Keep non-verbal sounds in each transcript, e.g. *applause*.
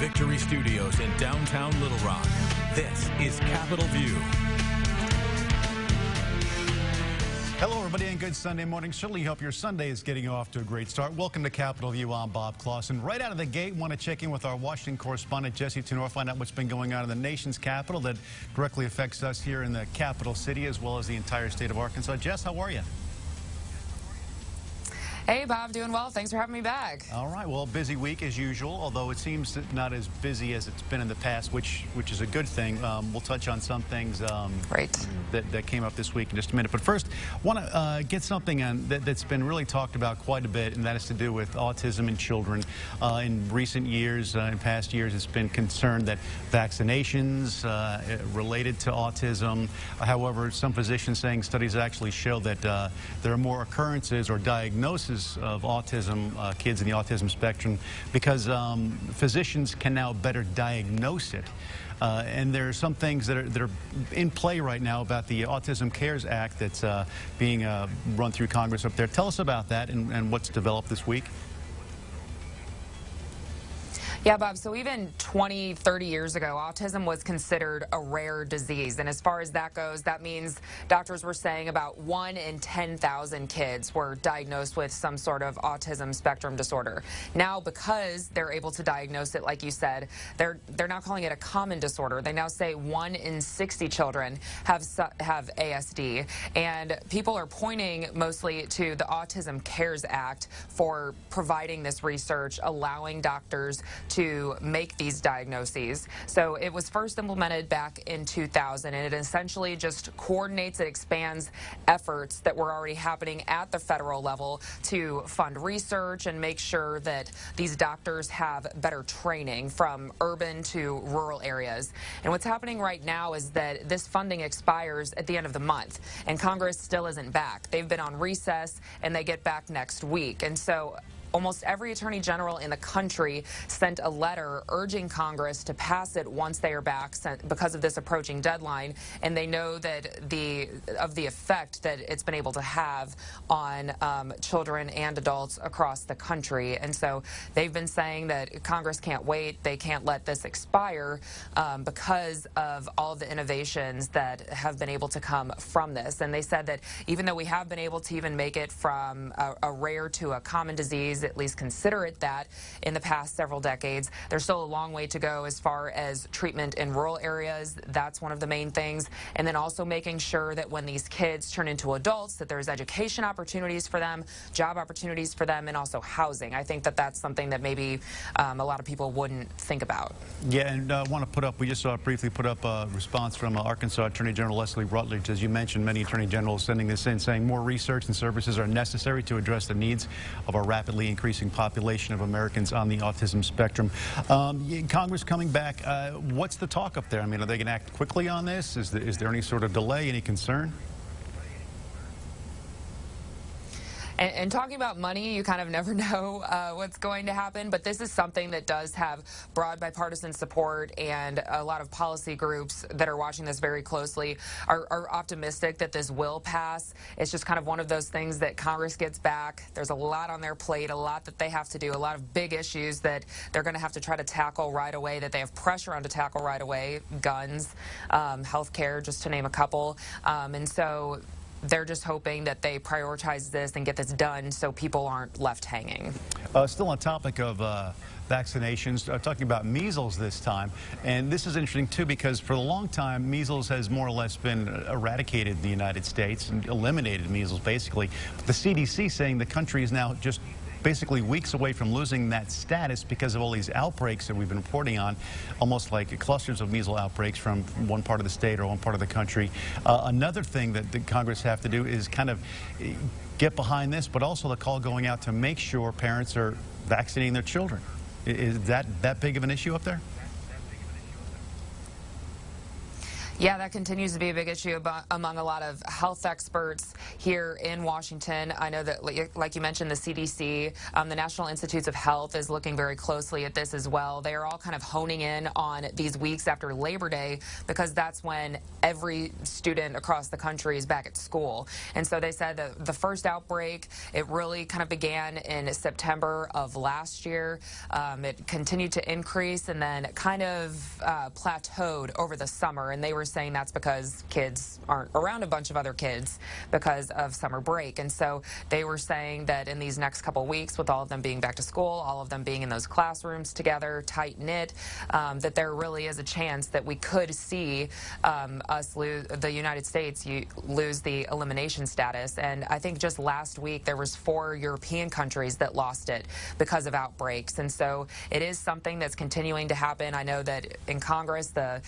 Victory Studios in downtown Little Rock, this is Capitol View. Hello, everybody, and good Sunday morning. Certainly hope your Sunday is getting off to a great start. Welcome to Capitol View. I'm Bob Clausen. Right out of the gate, want to check in with our Washington correspondent, Jessi Turnure, find out what's been going on in the nation's capital that directly affects us here in the capital city as well as the entire state of Arkansas. Jess, how are you? Hey, Bob, doing well. Thanks for having me back. All right. Well, busy week as usual, although it seems not as busy as it's been in the past, which which is a good thing. Um, we'll touch on some things um, right. that, that came up this week in just a minute. But first, want to uh, get something on that, has been really talked about quite a bit, and that is to do with autism in children. Uh, in recent years, uh, in past years, it's been concerned that vaccinations uh, related to autism. However, some physicians saying studies actually show that uh, there are more occurrences or diagnoses of autism, uh, kids in the autism spectrum, because um, physicians can now better diagnose it. Uh, and there are some things that are, that are in play right now about the Autism Cares Act that's uh, being uh, run through Congress up there. Tell us about that and, and what's developed this week. Yeah, Bob. So even 20, 30 years ago, autism was considered a rare disease. And as far as that goes, that means doctors were saying about 1 in 10,000 kids were diagnosed with some sort of autism spectrum disorder. Now, because they're able to diagnose it, like you said, they're, they're now calling it a common disorder. They now say 1 in 60 children have, have ASD. And people are pointing mostly to the Autism CARES Act for providing this research, allowing doctors to make these diagnoses. So it was first implemented back in 2000, and it essentially just coordinates and expands efforts that were already happening at the federal level to fund research and make sure that these doctors have better training from urban to rural areas. And what's happening right now is that this funding expires at the end of the month, and Congress still isn't back. They've been on recess, and they get back next week. And so almost every attorney general in the country sent a letter urging Congress to pass it once they are back because of this approaching deadline. And they know that the of the effect that it's been able to have on um, children and adults across the country. And so they've been saying that Congress can't wait. They can't let this expire um, because of all the innovations that have been able to come from this. And they said that even though we have been able to even make it from a, a rare to a common disease at least consider it that in the past several decades. There's still a long way to go as far as treatment in rural areas. That's one of the main things. And then also making sure that when these kids turn into adults, that there's education opportunities for them, job opportunities for them, and also housing. I think that that's something that maybe um, a lot of people wouldn't think about. Yeah, and I uh, want to put up, we just saw briefly put up a response from uh, Arkansas Attorney General Leslie Rutledge. As you mentioned, many attorney generals sending this in saying more research and services are necessary to address the needs of our rapidly increasing population of Americans on the autism spectrum. Um, Congress coming back, uh, what's the talk up there? I mean, are they going to act quickly on this? Is, is there any sort of delay, any concern? And, and, talking about money, you kind of never *laughs* know uh, what's going to happen, but this is something that does have broad bipartisan support, and a lot of policy groups that are watching this very closely are, are optimistic that this will pass. It's just kind of one of those things that Congress gets back. There's a lot on their plate, a lot that they have to do, a lot of big issues that they're going to have to try to tackle right away, that they have pressure on to tackle right away guns, um, health care, just to name a couple. Um, and so they're just hoping that they prioritize this and get this done so people aren't left hanging. Uh, still on topic of uh, vaccinations, uh, talking about measles this time. And this is interesting, too, because for a long time, measles has more or less been eradicated in the United States and eliminated measles, basically. But the CDC saying the country is now just basically weeks away from losing that status because of all these outbreaks that we've been reporting on, almost like clusters of measles outbreaks from one part of the state or one part of the country. Uh, another thing that the Congress have to do is kind of eh, get behind this, but also the call going out to make sure parents are vaccinating their children. Is that that big of an issue up there? Yeah, that continues to be a big issue among a lot of health experts here in Washington. I know that, like you mentioned, the CDC, um, the National Institutes of Health, is looking very closely at this as well. They are all kind of honing in on these weeks after Labor Day because that's when every student across the country is back at school. And so they said that the first outbreak, it really kind of began in September of last year. Um, it continued to increase and then kind of uh, plateaued over the summer. And they were saying that's because kids aren't around a bunch of other kids because of summer break. And so they were saying that in these next couple weeks, with all of them being back to school, all of them being in those classrooms together, tight knit, um, that there really is a chance that we could see um, us lose the United States lose the elimination status. And I think just last week there was four European countries that lost it because of outbreaks. And so it is something that's continuing to happen. I know that in Congress, the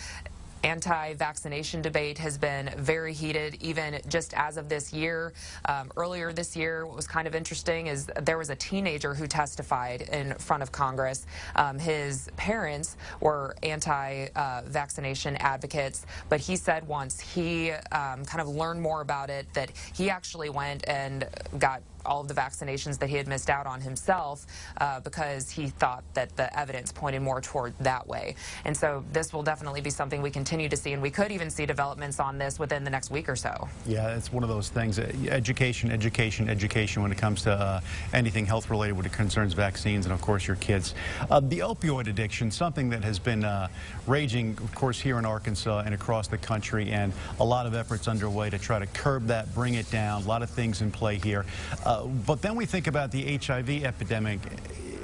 anti-vaccination debate has been very heated, even just as of this year. Um, earlier this year, what was kind of interesting is there was a teenager who testified in front of Congress. Um, his parents were anti-vaccination advocates, but he said once he um, kind of learned more about it that he actually went and got all of the vaccinations that he had missed out on himself uh, because he thought that the evidence pointed more toward that way. And so this will definitely be something we continue to see, and we could even see developments on this within the next week or so. Yeah, it's one of those things. Uh, education, education, education when it comes to uh, anything health related when it concerns vaccines and, of course, your kids. Uh, the opioid addiction, something that has been uh, raging, of course, here in Arkansas and across the country, and a lot of efforts underway to try to curb that, bring it down. A lot of things in play here. Uh, uh, but then we think about the HIV epidemic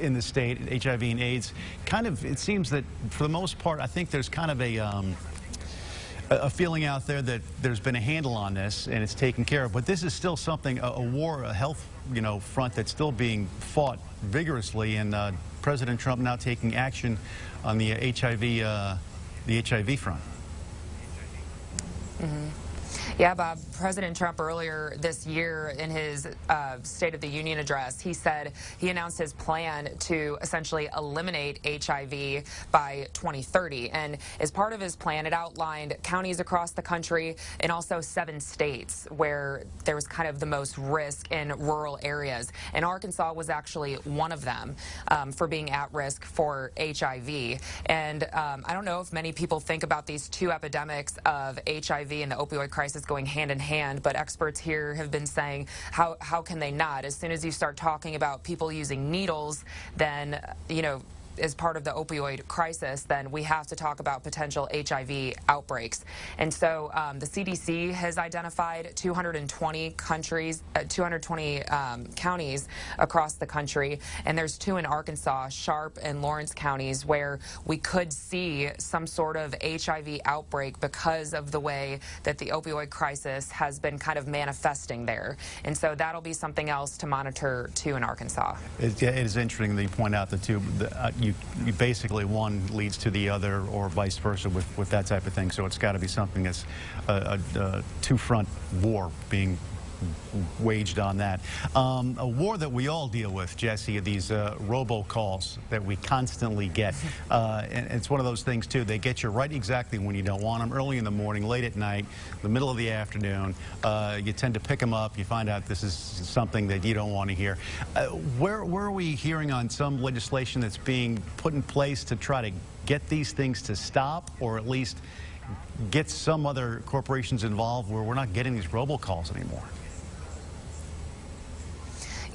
in the state, HIV and AIDS. Kind of, it seems that for the most part, I think there's kind of a. Um, a feeling out there that there's been a handle on this and it's taken care of. But this is still something, a, a war, a health, you know, front that's still being fought vigorously. And uh, President Trump now taking action on the HIV, uh, the HIV front. Mm -hmm. Yeah, Bob. President Trump earlier this year in his uh, State of the Union address, he said he announced his plan to essentially eliminate HIV by 2030. And as part of his plan, it outlined counties across the country and also seven states where there was kind of the most risk in rural areas. And Arkansas was actually one of them um, for being at risk for HIV. And um, I don't know if many people think about these two epidemics of HIV and the opioid crisis going hand in hand, but experts here have been saying, how, how can they not? As soon as you start talking about people using needles, then, you know, as part of the opioid crisis, then we have to talk about potential HIV outbreaks. And so um, the CDC has identified 220 countries, uh, 220 um, counties across the country, and there's two in Arkansas, Sharp and Lawrence counties, where we could see some sort of HIV outbreak because of the way that the opioid crisis has been kind of manifesting there. And so that'll be something else to monitor too in Arkansas. it is interesting that you point out the two. The, uh, you you, you basically one leads to the other or vice versa with, with that type of thing. So it's got to be something that's a, a, a two-front war being waged on that. Um, a war that we all deal with, Jesse, are these uh, robocalls that we constantly get. *laughs* Uh, and it's one of those things, too. They get you right exactly when you don't want them, early in the morning, late at night, the middle of the afternoon. Uh, you tend to pick them up. You find out this is something that you don't want to hear. Uh, where, where are we hearing on some legislation that's being put in place to try to get these things to stop or at least get some other corporations involved where we're not getting these robocalls anymore?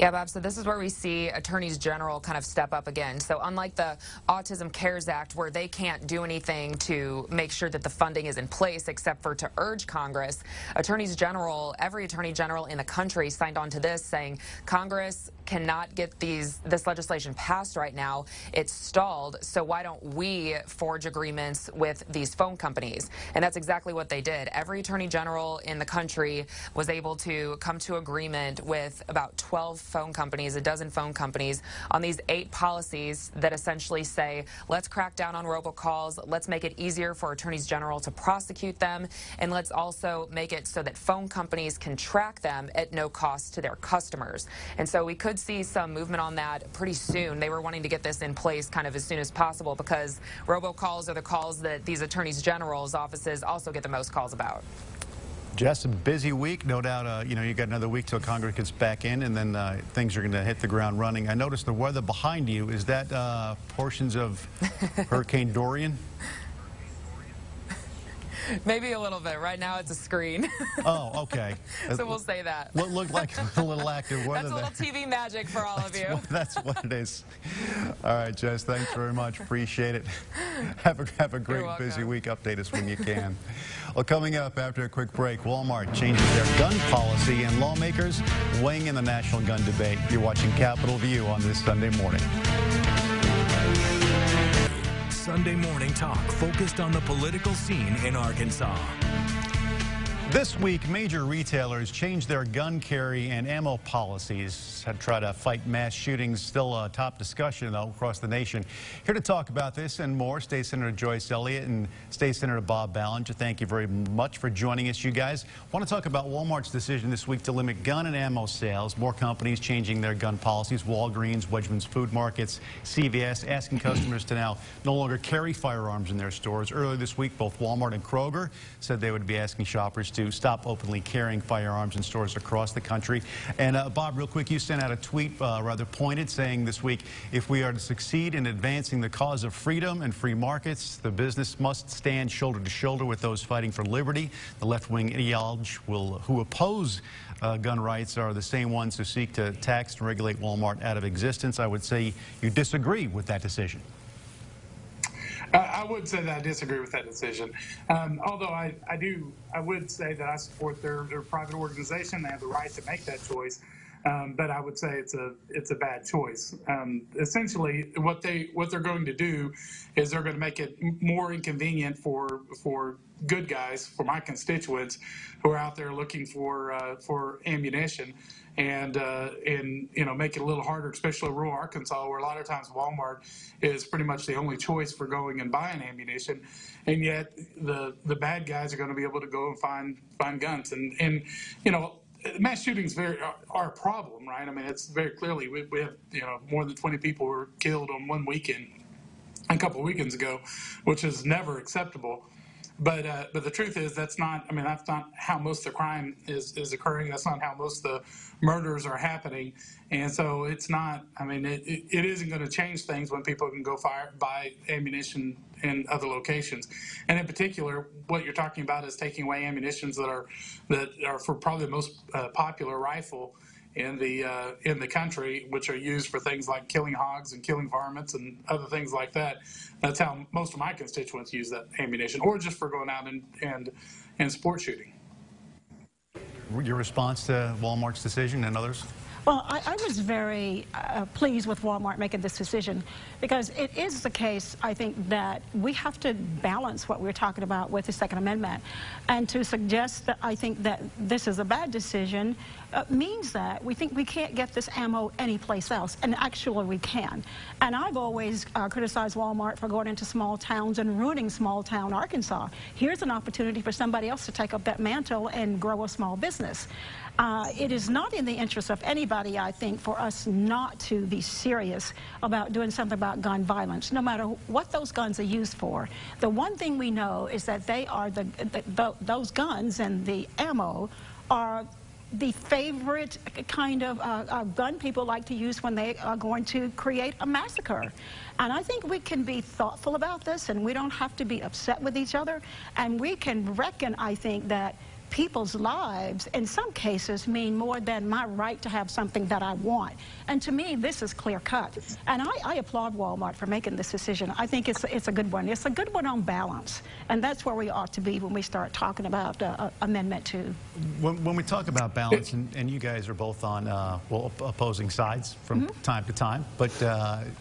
Yeah, Bob, so this is where we see attorneys general kind of step up again. So unlike the Autism Cares Act, where they can't do anything to make sure that the funding is in place except for to urge Congress, attorneys general, every attorney general in the country signed on to this saying Congress cannot get these this legislation passed right now. It's stalled. So why don't we forge agreements with these phone companies? And that's exactly what they did. Every attorney general in the country was able to come to agreement with about 12 phone companies, a dozen phone companies, on these eight policies that essentially say, let's crack down on robocalls, let's make it easier for attorneys general to prosecute them, and let's also make it so that phone companies can track them at no cost to their customers. And so we could see some movement on that pretty soon. They were wanting to get this in place kind of as soon as possible because robocalls are the calls that these attorneys general's offices also get the most calls about. Jess, a busy week, no doubt. Uh, you know, you got another week till Congress gets back in, and then uh, things are going to hit the ground running. I noticed the weather behind you. Is that uh, portions of *laughs* Hurricane Dorian? *laughs* Maybe a little bit. Right now it's a screen. *laughs* oh, okay. so we'll say that. What looked like a *laughs* little active weather. That's a little TV magic for all of you. What, that's what it is. All right, Jess, thanks very much. Appreciate it. Have a, have a great busy week. Update us when you can. well, coming up after a quick break, Walmart changes their gun policy and lawmakers weighing in the national gun debate. You're watching Capitol View on this Sunday morning. Sunday morning talk focused on the political scene in Arkansas. This week, major retailers changed their gun carry and ammo policies to try to fight mass shootings. Still a top discussion, though, across the nation. Here to talk about this and more, State Senator Joyce Elliott and State Senator Bob Ballinger. Thank you very much for joining us, you guys. Want to talk about Walmart's decision this week to limit gun and ammo sales. More companies changing their gun policies. Walgreens, Wegmans Food Markets, CVS, asking customers to now no longer carry firearms in their stores. Earlier this week, both Walmart and Kroger said they would be asking shoppers to stop openly carrying firearms in stores across the country. And uh, Bob, real quick, you sent out a tweet uh, rather pointed saying this week, if we are to succeed in advancing the cause of freedom and free markets, the business must stand shoulder to shoulder with those fighting for liberty. The left-wing ideology will, who oppose uh, gun rights are the same ones who seek to tax and regulate Walmart out of existence. I would say you disagree with that decision. I would say that I disagree with that decision. Um, although I, I do, I would say that I support their, their private organization. They have the right to make that choice. Um, but I would say it's a it's a bad choice. Um, essentially, what they what they're going to do is they're going to make it more inconvenient for for good guys, for my constituents, who are out there looking for uh, for ammunition and uh, and you know make it a little harder, especially rural Arkansas, where a lot of times Walmart is pretty much the only choice for going and buying ammunition, and yet the the bad guys are going to be able to go and find find guns, and and you know mass shootings very are, a problem, right? I mean, it's very clearly we, we have you know more than 20 people were killed on one weekend, a couple of weekends ago, which is never acceptable. But uh, but the truth is that's not. I mean that's not how most of the crime is is occurring. That's not how most of the murders are happening. And so it's not. I mean it, it, it isn't going to change things when people can go fire buy ammunition in other locations. And in particular, what you're talking about is taking away ammunitions that are that are for probably the most uh, popular rifle in the uh, in the country, which are used for things like killing hogs and killing varmints and other things like that. That's how most of my constituents use that ammunition, or just for going out and and and sport shooting. Your response to Walmart's decision and others? Well, I, I was very uh, pleased with Walmart making this decision because it is the case, I think, that we have to balance what we're talking about with the Second Amendment. And to suggest that I think that this is a bad decision uh, means that we think we can't get this ammo anyplace else. And actually, we can. And I've always uh, criticized Walmart for going into small towns and ruining small town Arkansas. Here's an opportunity for somebody else to take up that mantle and grow a small business. Uh, it is not in the interest of anybody, I think, for us not to be serious about doing something about gun violence, no matter what those guns are used for. The one thing we know is that they are the, the, the those guns and the ammo are the favorite kind of uh, uh, gun people like to use when they are going to create a massacre. And I think we can be thoughtful about this and we don't have to be upset with each other. And we can reckon, I think, that people's lives, in some cases, mean more than my right to have something that I want. And to me, this is clear cut. And I, I applaud Walmart for making this decision. I think it's, it's a good one. It's a good one on balance. And that's where we ought to be when we start talking about uh, uh Amendment 2. When, when, we talk about balance, and, and you guys are both on, uh, well, opposing sides from mm -hmm. time to time, but, uh,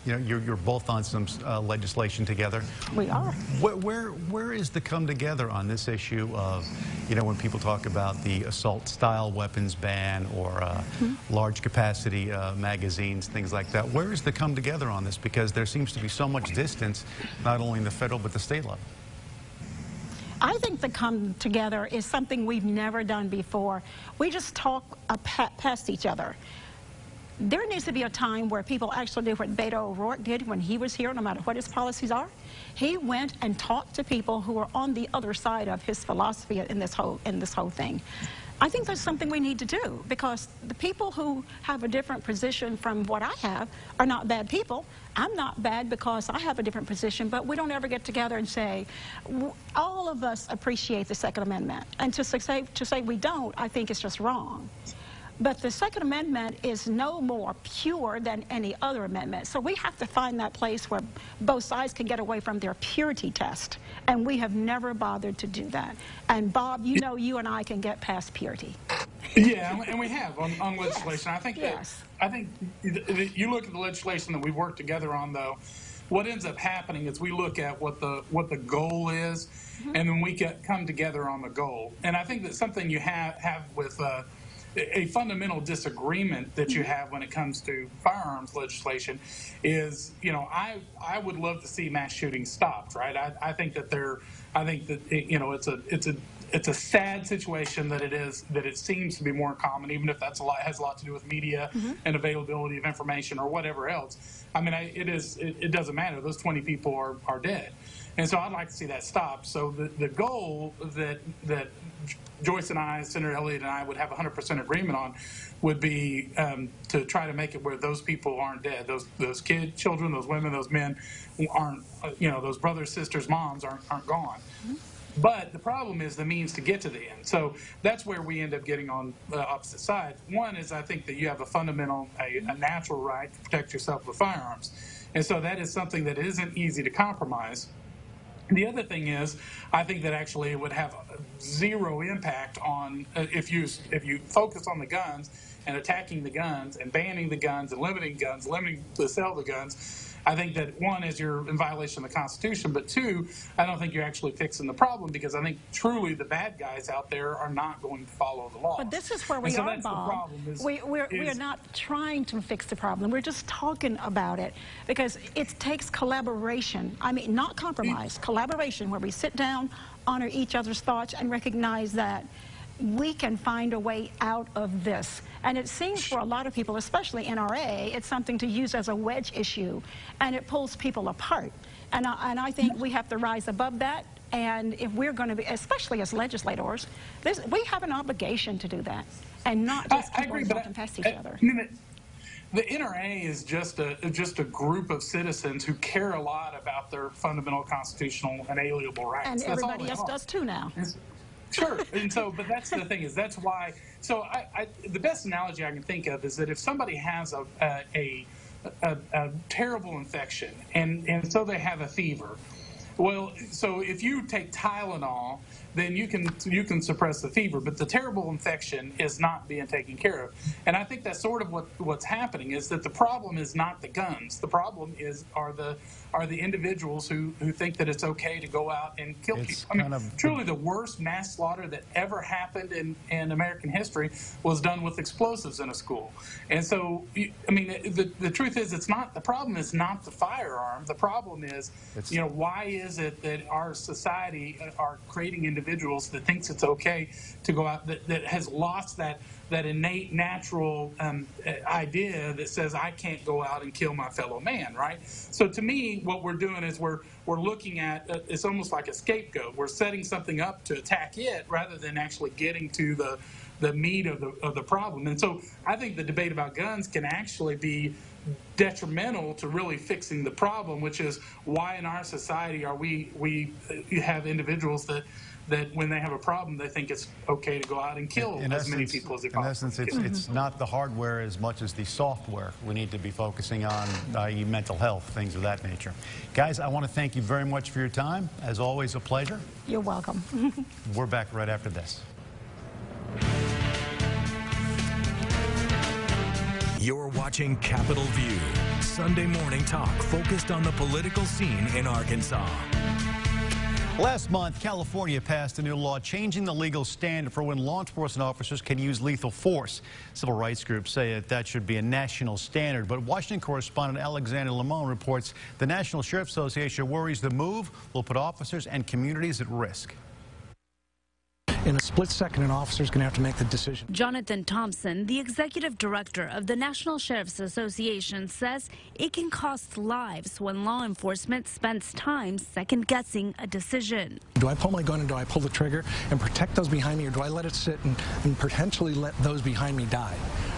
you know, you're, you're both on some uh, legislation together. We are. Where, where, where is the come together on this issue of, you know, when people talk about the assault style weapons ban or uh, mm-hmm. large capacity uh, magazines, things like that. Where is the come together on this? Because there seems to be so much distance, not only in the federal but the state level. I think the come together is something we've never done before. We just talk past each other. There needs to be a time where people actually do what Beto O'Rourke did when he was here, no matter what his policies are. He went and talked to people who were on the other side of his philosophy in this whole in this whole thing. I think that's something we need to do because the people who have a different position from what I have are not bad people. I'm not bad because I have a different position, but we don't ever get together and say, all of us appreciate the Second Amendment. And to say, to say we don't, I think is just wrong. But the Second Amendment is no more pure than any other amendment. So we have to find that place where both sides can get away from their purity test. And we have never bothered to do that. And Bob, you know you and I can get past purity. Yeah, and we have on, on legislation. Yes. I think yes. that I think you look at the legislation that we've worked together on, though. What ends up happening is we look at what the what the goal is, mm-hmm. and then we get come together on the goal. And I think that something you have have with uh, a fundamental disagreement that you have when it comes to firearms legislation is, you know, I I would love to see mass shootings stopped, right? I, I think that they're, I think that you know, it's a it's a it's a sad situation that it is that it seems to be more common, even if that's a lot has a lot to do with media mm-hmm. and availability of information or whatever else. I mean, I, it is it, it doesn't matter. Those 20 people are are dead. And so I'd like to see that stop. So the, the goal that that Joyce and I, Senator Elliott and I would have 100% agreement on would be um, to try to make it where those people aren't dead. Those those kids, children, those women, those men aren't, you know, those brothers, sisters, moms aren't, aren't gone. Mm-hmm. But the problem is the means to get to the end. So that's where we end up getting on the opposite side. One is I think that you have a fundamental, a, a natural right to protect yourself with firearms. And so that is something that isn't easy to compromise. The other thing is, I think that actually it would have zero impact on uh, if you if you focus on the guns and attacking the guns and banning the guns and limiting guns, limiting the sell of the guns I think that one is you're in violation of the Constitution, but two, I don't think you're actually fixing the problem because I think truly the bad guys out there are not going to follow the law. But this is where we so are, Bob. Is, we, we're, is, we're not trying to fix the problem. We're just talking about it because it takes collaboration. I mean, not compromise, collaboration where we sit down, honor each other's thoughts, and recognize that we can find a way out of this. And it seems for a lot of people, especially NRA, it's something to use as a wedge issue, and it pulls people apart. And I, and I think we have to rise above that. And if we're going to be, especially as legislators, this, we have an obligation to do that, and not just I, keep I agree, past each I, other. the NRA is just a just a group of citizens who care a lot about their fundamental constitutional and alienable rights. And That's everybody else are. does too now. It's, Sure. And so, but that's the thing is that's why. So, I, I, the best analogy I can think of is that if somebody has a a, a, a terrible infection and and so they have a fever, well, so if you take Tylenol then you can you can suppress the fever. But the terrible infection is not being taken care of. And I think that's sort of what what's happening is that the problem is not the guns. The problem is are the are the individuals who, who think that it's okay to go out and kill it's people. I mean, truly the worst mass slaughter that ever happened in, in American history was done with explosives in a school. And so, I mean, the, the truth is, it's not the problem is not the firearm. The problem is, you know, why is it that our society uh, are creating individuals individuals that thinks it's okay to go out that, that has lost that that innate natural um, idea that says I can't go out and kill my fellow man, right? So to me, what we're doing is we're we're looking at uh, it's almost like a scapegoat. We're setting something up to attack it rather than actually getting to the the meat of the of the problem. And so I think the debate about guns can actually be detrimental to really fixing the problem, which is why in our society are we we have individuals that that when they have a problem, they think it's okay to go out and kill in, in as essence, many people as they possibly In essence, it's, can. it's not the hardware as much as the software we need to be focusing on, i.e. mental health, things of that nature. Guys, I want to thank you very much for your time. As always, a pleasure. You're welcome. *laughs* We're back right after this. You're watching Capitol View, Sunday morning talk focused on the political scene in Arkansas. Last month, California passed a new law changing the legal standard for when law enforcement officers can use lethal force. Civil rights groups say that that should be a national standard, but Washington correspondent Alexandra Limon reports the National Sheriff Association worries the move will put officers and communities at risk. In a split second, an officer is going to have to make the decision. Jonathan Thompson, the executive director of the National Sheriff's Association, says it can cost lives when law enforcement spends time second guessing a decision. Do I pull my gun and do I pull the trigger and protect those behind me, or do I let it sit and, and potentially let those behind me die?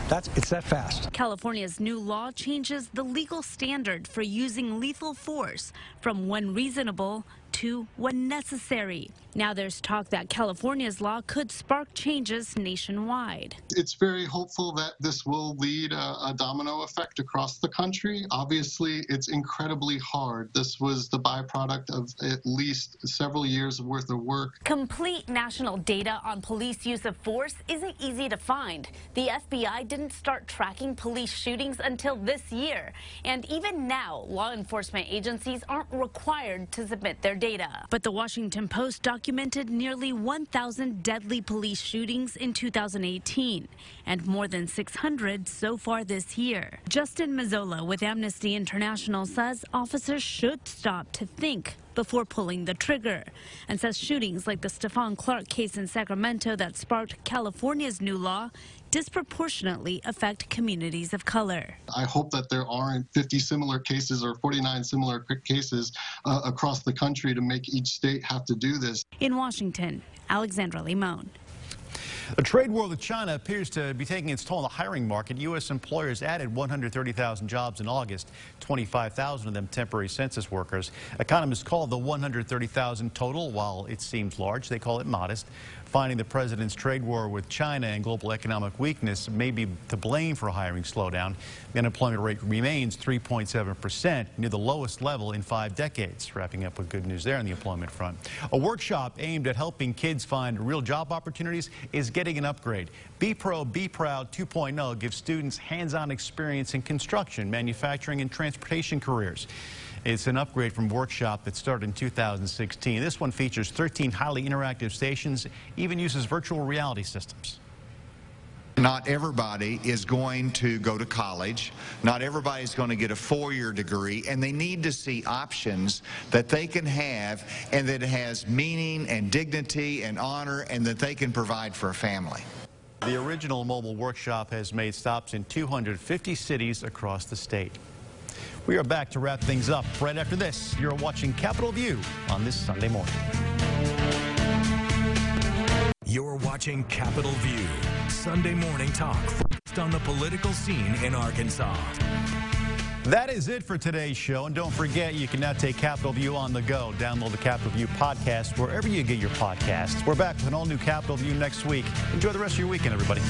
That's it's that fast. California's new law changes the legal standard for using lethal force from when reasonable to when necessary. Now there's talk that California's law could spark changes nationwide. It's very hopeful that this will lead a, a, domino effect across the country. Obviously, it's incredibly hard. This was the byproduct of at least several years worth of work. Complete national data on police use of force isn't easy to find. The FBI didn't start tracking police shootings until this year. And even now, law enforcement agencies aren't required to submit their data. But the Washington Post documented nearly 1,000 deadly police shootings in 2018 and more than 600 so far this year. Justin Mazzola with Amnesty International says officers should stop to think before pulling the trigger and says shootings like the Stephon Clark case in Sacramento that sparked California's new law disproportionately affect communities of color. I hope that there aren't 50 similar cases or 49 similar cases uh, across the country to make each state have to do this. In Washington, Alexandra Limon. A trade war with China appears to be taking its toll on the hiring market. U.S. employers added 130,000 jobs in August, 25,000 of them temporary census workers. Economists call the 130,000 total, while it seems large, they call it modest. Finding the president's trade war with China and global economic weakness may be to blame for a hiring slowdown. The unemployment rate remains 3.7 percent, near the lowest level in five decades. Wrapping up with good news there on the employment front. A workshop aimed at helping kids find real job opportunities is getting an upgrade. Be Pro, Be Proud 2.0 gives students hands-on experience in construction, manufacturing, and transportation careers. It's an upgrade from Workshop that started in 2016. This one features 13 highly interactive stations, even uses virtual reality systems. Not everybody is going to go to college. Not everybody is going to get a four-year degree, and they need to see options that they can have and that has meaning and dignity and honor and that they can provide for a family. The original mobile workshop has made stops in 250 cities across the state. We are back to wrap things up right after this. You're watching Capitol View on this Sunday morning. You're watching Capitol View, Sunday morning talk focused on the political scene in Arkansas. That is it for today's show. And don't forget, you can now take Capitol View on the go. Download the Capitol View podcast wherever you get your podcasts. We're back with an all new Capitol View next week. Enjoy the rest of your weekend, everybody.